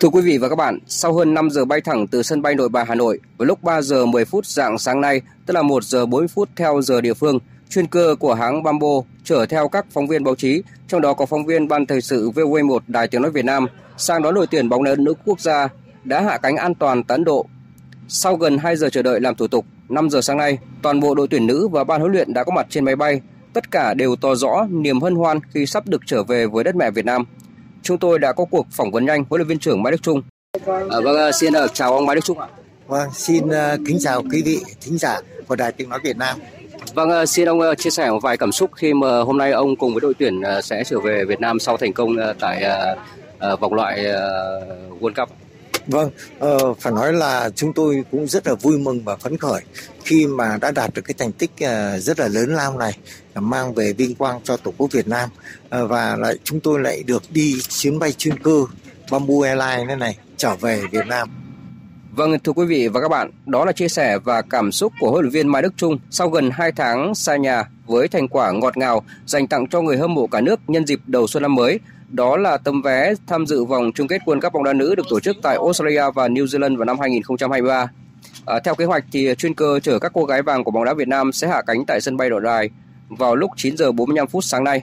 Thưa quý vị và các bạn, sau hơn 5 giờ bay thẳng từ sân bay Nội Bài Hà Nội, vào lúc 3 giờ 10 phút dạng sáng nay, tức là 1 giờ 40 phút theo giờ địa phương, chuyên cơ của hãng Bamboo chở theo các phóng viên báo chí, trong đó có phóng viên Ban Thời sự VOV1 Đài Tiếng Nói Việt Nam, sang đón đội tuyển bóng đá nữ quốc gia đã hạ cánh an toàn tại Ấn Độ. Sau gần 2 giờ chờ đợi làm thủ tục, 5 giờ sáng nay, toàn bộ đội tuyển nữ và ban huấn luyện đã có mặt trên máy bay. Tất cả đều tỏ rõ niềm hân hoan khi sắp được trở về với đất mẹ Việt Nam. Chúng tôi đã có cuộc phỏng vấn nhanh huấn luyện viên trưởng Mai Đức Trung. À, vâng, xin uh, chào ông Mai Đức Trung ạ. Vâng, xin uh, kính chào quý vị thính giả của Đài Tiếng Nói Việt Nam. Vâng, xin ông chia sẻ một vài cảm xúc khi mà hôm nay ông cùng với đội tuyển sẽ trở về Việt Nam sau thành công tại vòng loại World Cup. Vâng, uh, phải nói là chúng tôi cũng rất là vui mừng và phấn khởi khi mà đã đạt được cái thành tích uh, rất là lớn lao này ờ, mang về vinh quang cho Tổ quốc Việt Nam uh, và lại chúng tôi lại được đi chuyến bay chuyên cơ Bamboo Airlines này này trở về Việt Nam. Vâng, thưa quý vị và các bạn, đó là chia sẻ và cảm xúc của huấn luyện viên Mai Đức Trung sau gần 2 tháng xa nhà với thành quả ngọt ngào dành tặng cho người hâm mộ cả nước nhân dịp đầu xuân năm mới. Đó là tấm vé tham dự vòng chung kết World Cup bóng đá nữ được tổ chức tại Australia và New Zealand vào năm 2023. À, theo kế hoạch thì chuyên cơ chở các cô gái vàng của bóng đá Việt Nam sẽ hạ cánh tại sân bay Nội Bài vào lúc 9 giờ 45 phút sáng nay.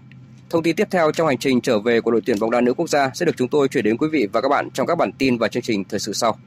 Thông tin tiếp theo trong hành trình trở về của đội tuyển bóng đá nữ quốc gia sẽ được chúng tôi chuyển đến quý vị và các bạn trong các bản tin và chương trình thời sự sau.